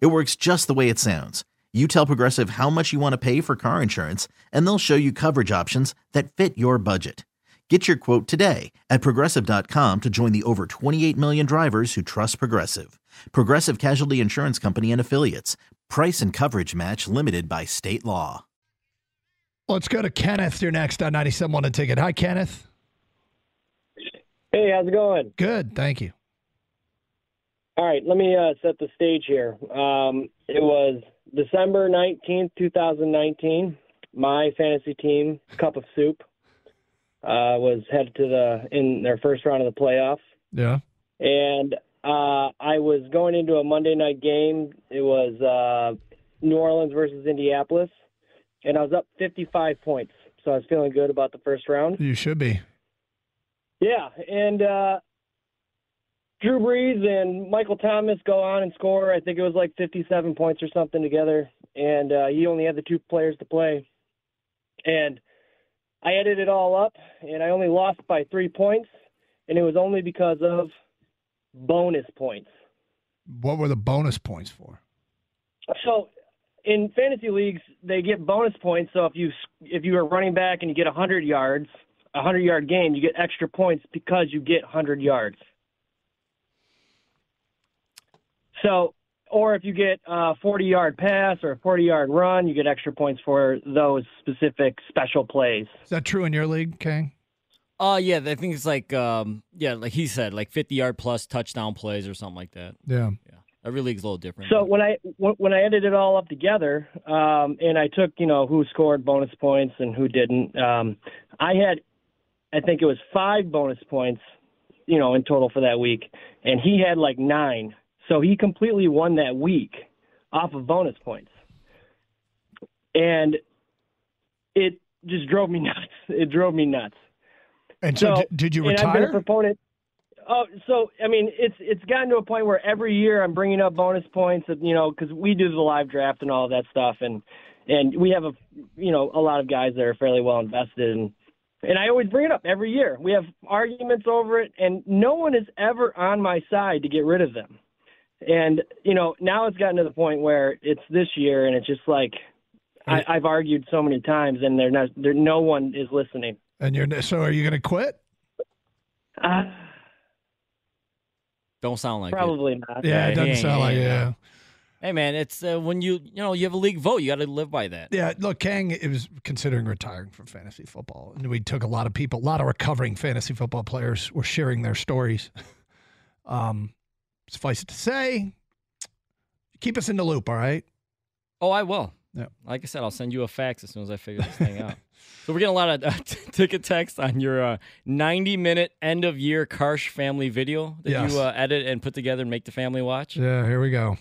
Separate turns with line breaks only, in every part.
It works just the way it sounds. You tell Progressive how much you want to pay for car insurance, and they'll show you coverage options that fit your budget. Get your quote today at progressive.com to join the over 28 million drivers who trust Progressive. Progressive Casualty Insurance Company and Affiliates. Price and coverage match limited by state law.
Let's go to Kenneth. You're next on 97 a ticket. Hi, Kenneth.
Hey, how's it going?
Good. Thank you.
All right, let me uh, set the stage here. Um, it was December 19th, 2019. My fantasy team, Cup of Soup, uh, was headed to the in their first round of the playoffs.
Yeah.
And uh, I was going into a Monday night game. It was uh, New Orleans versus Indianapolis, and I was up 55 points. So I was feeling good about the first round.
You should be.
Yeah, and uh, Drew Brees and Michael Thomas go on and score. I think it was like 57 points or something together, and uh, he only had the two players to play. And I added it all up, and I only lost by three points, and it was only because of bonus points.
What were the bonus points for?
So in fantasy leagues, they get bonus points. So if you if you are running back and you get 100 yards, a 100 yard game, you get extra points because you get 100 yards. So, or if you get a 40 yard pass or a 40 yard run, you get extra points for those specific special plays.
Is that true in your league, Kang?
Uh yeah, I think it's like um yeah, like he said, like fifty yard plus touchdown plays or something like that.
Yeah.
Yeah. Every league's a little different.
So when I when I added it all up together, um, and I took you know who scored bonus points and who didn't, um, I had I think it was five bonus points, you know, in total for that week, and he had like nine. So he completely won that week off of bonus points, and it just drove me nuts. It drove me nuts.
And so,
So,
d- did you
and I've been a
retire?
proponent. Oh, so I mean, it's it's gotten to a point where every year I'm bringing up bonus points, you know, because we do the live draft and all that stuff, and and we have a you know a lot of guys that are fairly well invested, and and I always bring it up every year. We have arguments over it, and no one is ever on my side to get rid of them. And you know, now it's gotten to the point where it's this year, and it's just like I, I've argued so many times, and they're not, there, no one is listening.
And you're so are you going to quit?
Uh,
Don't sound like it.
probably not.
Yeah, it doesn't
ain't-
sound
he
like
ain't,
it. Yeah.
Hey man, it's uh, when you you know you have a league vote, you got to live by that.
Yeah, look, Kang it was considering retiring from fantasy football, and we took a lot of people, a lot of recovering fantasy football players were sharing their stories. Um, suffice it to say, keep us in the loop, all right?
Oh, I will.
Yeah.
Like I said, I'll send you a fax as soon as I figure this thing out. So we're getting a lot of uh, ticket text on your uh, 90 minute end of year Karsch family video that
Yes.
you uh, edit and put together and make the family watch.
Yeah, here we go.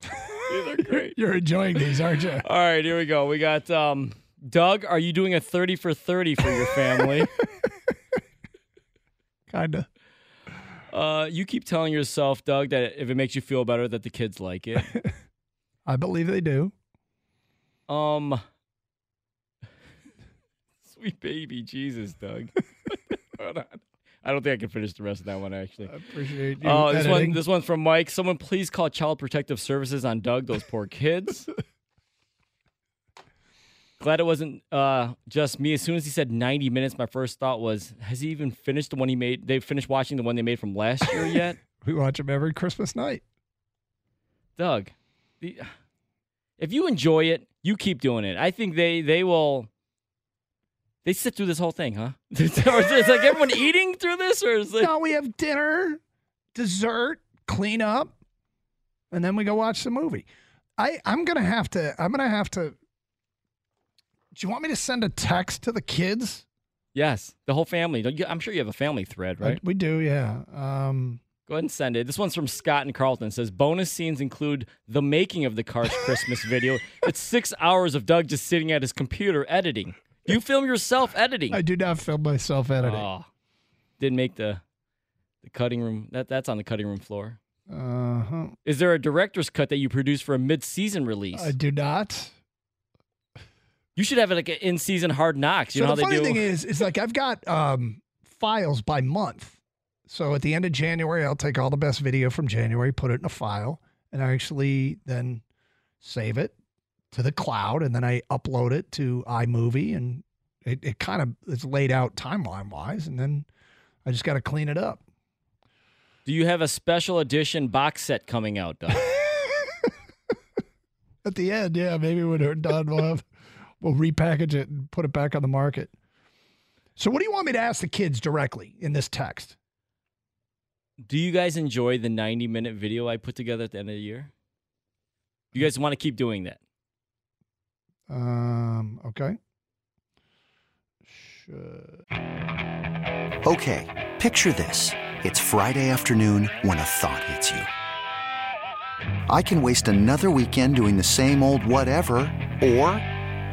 These are great.
You're enjoying these, aren't you?
All right, here we go. We got um, Doug. Are you doing a 30 for 30 for your family?
Kinda.
Uh, you keep telling yourself, Doug, that if it makes you feel better, that the kids like it.
I believe they do.
Um, sweet baby Jesus, Doug. Hold on. I don't think I can finish the rest of that one actually.
I appreciate you.
Oh, this one, this one's from Mike. Someone please call Child Protective Services on Doug. Those poor kids. Glad it wasn't uh, just me. As soon as he said 90 minutes, my first thought was, has he even finished the one he made? They finished watching the one they made from last year yet?
we watch them every Christmas night.
Doug, the, if you enjoy it, you keep doing it. I think they they will. They sit through this whole thing, huh? is like everyone eating through this, or is it?
No, we have dinner, dessert, clean up, and then we go watch the movie. I I'm gonna have to. I'm gonna have to. Do you want me to send a text to the kids?
Yes, the whole family. Don't you- I'm sure you have a family thread, right?
we do, yeah. Um,
Go ahead and send it. This one's from Scott and Carlton. It says bonus scenes include the making of the Karsch Christmas video. It's six hours of Doug just sitting at his computer editing. You film yourself editing.
I do not film myself editing.
Oh, didn't make the the cutting room. That that's on the cutting room floor.
Uh huh.
Is there a director's cut that you produce for a mid-season release?
I do not.
You should have like an in-season Hard Knocks. You
so
know
the
how they
funny
do.
thing is, is like I've got um, files by month. So at the end of January, I'll take all the best video from January, put it in a file, and I actually then save it to the cloud, and then I upload it to iMovie, and it, it kind of is laid out timeline wise, and then I just got to clean it up.
do you have a special edition box set coming out, Doug?
At the end, yeah, maybe when we're done, we'll have, we'll repackage it and put it back on the market. So, what do you want me to ask the kids directly in this text?
do you guys enjoy the 90-minute video I put together at the end of the year? You guys want to keep doing that?
Um, okay. Should.
Okay, picture this. It's Friday afternoon when a thought hits you. I can waste another weekend doing the same old whatever, or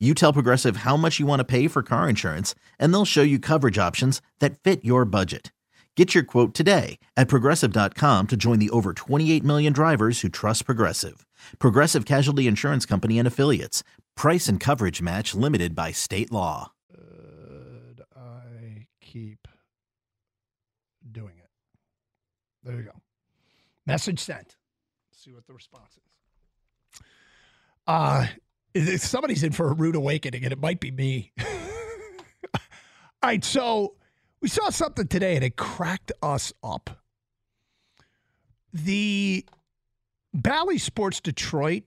You tell Progressive how much you want to pay for car insurance, and they'll show you coverage options that fit your budget. Get your quote today at progressive.com to join the over 28 million drivers who trust Progressive. Progressive Casualty Insurance Company and Affiliates. Price and coverage match limited by state law.
Should I keep doing it? There you go. Message sent. Let's see what the response is. Uh, somebody's in for a rude awakening, and it might be me. All right, so we saw something today, and it cracked us up. The Bally Sports Detroit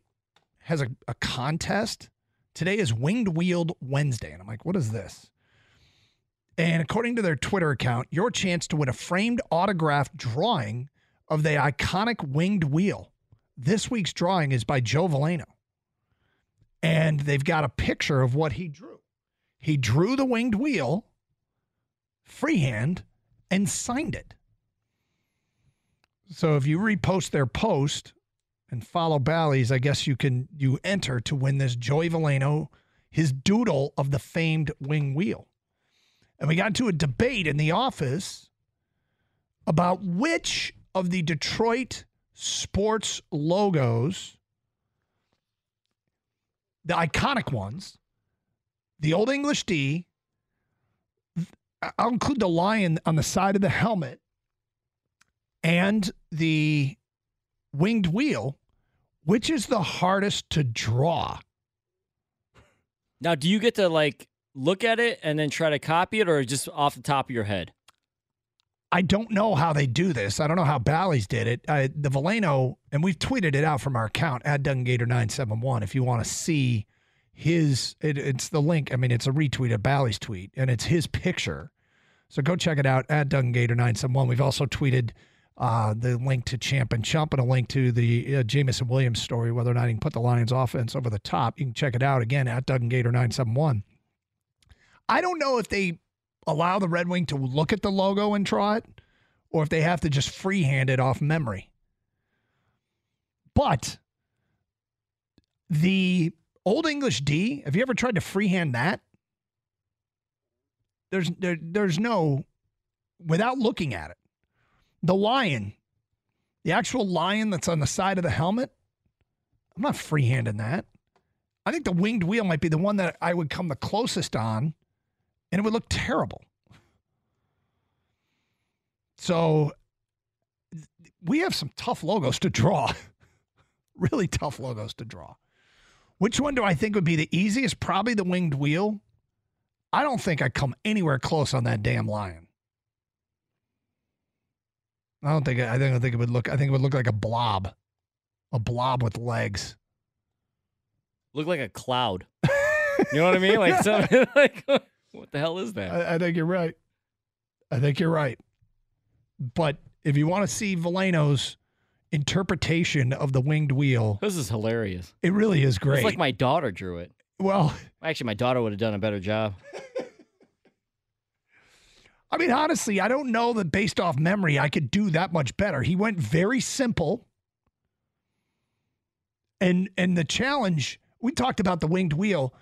has a, a contest. Today is Winged Wheeled Wednesday. And I'm like, what is this? And according to their Twitter account, your chance to win a framed autographed drawing of the iconic winged wheel. This week's drawing is by Joe Veleno. And they've got a picture of what he drew. He drew the winged wheel freehand and signed it. So if you repost their post and follow Bally's, I guess you can you enter to win this Joey Veleno, his doodle of the famed wing wheel. And we got into a debate in the office about which of the Detroit sports logos, the iconic ones, the Old English D, I'll include the lion on the side of the helmet and the winged wheel, which is the hardest to draw?
Now, do you get to like look at it and then try to copy it, or just off the top of your head?
I don't know how they do this. I don't know how Bally's did it. Uh, the Veleno, and we've tweeted it out from our account at Dungator971 if you want to see his. It, it's the link. I mean, it's a retweet of Bally's tweet, and it's his picture. So go check it out at Duncan Gator nine seven one. We've also tweeted uh, the link to Champ and Chump and a link to the uh, Jameson Williams story, whether or not he can put the Lions offense over the top. You can check it out again at Duncan Gator nine seven one. I don't know if they allow the Red Wing to look at the logo and draw it, or if they have to just freehand it off memory. But the Old English D, have you ever tried to freehand that? There's there, there's no without looking at it. The lion, the actual lion that's on the side of the helmet, I'm not freehanding that. I think the winged wheel might be the one that I would come the closest on, and it would look terrible. So we have some tough logos to draw. really tough logos to draw. Which one do I think would be the easiest? Probably the winged wheel. I don't think I come anywhere close on that damn lion. I don't think I think I think it would look I think it would look like a blob. A blob with legs.
Look like a cloud. you know what I mean? Like something like what the hell is that?
I, I think you're right. I think you're right. But if you want to see Veleno's interpretation of the winged wheel,
This is hilarious.
it really is great.
It's like my daughter drew it.
well,
Actually, my daughter would have done a better job.
I mean, honestly, I don't know that based off memory, I could do that much better. He went very simple. And and the challenge, we talked about the winged wheel.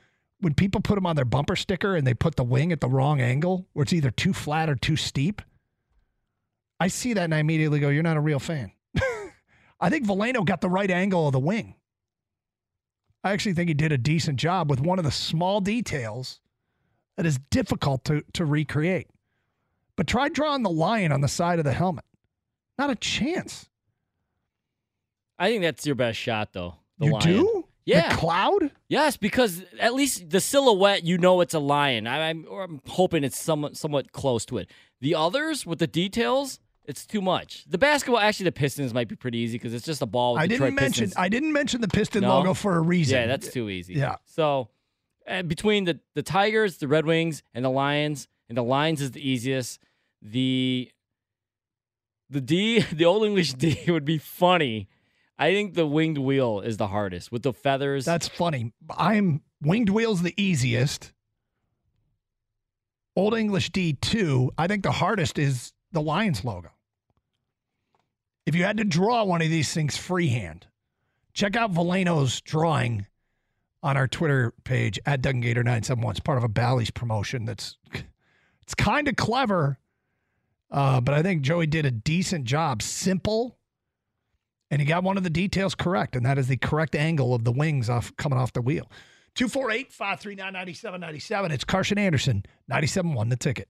When people put them on their bumper sticker and they put the wing at the wrong angle, where it's either too flat or too steep, I see that and I immediately go, You're not a real fan. I think Veleno got the right angle of the wing. I actually think he did a decent job with one of the small details that is difficult to, to recreate. But try drawing the lion on the side of the helmet. Not a chance.
I think that's your best shot, though. The
you
lion.
do?
Yeah.
The cloud?
Yes, because at least the silhouette, you know it's a lion. I, I'm, or I'm hoping it's somewhat somewhat close to it. The others with the details, it's too much. The basketball, actually, the Pistons might be pretty easy because it's just a ball. With
I
Detroit
didn't mention
Pistons.
I didn't mention the piston
No?
logo for a reason.
Yeah, that's too easy.
Yeah.
So uh, between the the Tigers, the Red Wings, and the Lions, and the Lions is the easiest. The the D, the Old English D would be funny. I think the winged wheel is the hardest with the feathers.
That's funny. I'm winged wheels the easiest. Old English D2. I think the hardest is the Lions logo. If you had to draw one of these things freehand, check out Veleno's drawing on our Twitter page at Duncan Gator 971. It's part of a Bally's promotion that's it's kind of clever. Uh, but I think Joey did a decent job. Simple, and he got one of the details correct, and that is the correct angle of the wings off coming off the wheel. 248 539 9797. It's Karsch and Anderson, 97.1 the ticket.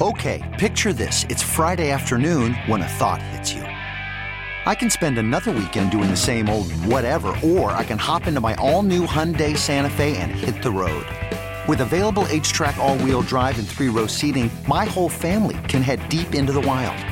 Okay, picture this. It's Friday afternoon when a thought hits you. I can spend another weekend doing the same old whatever, or I can hop into my all new Hyundai Santa Fe and hit the road. With available H track, all wheel drive, and three row seating, my whole family can head deep into the wild.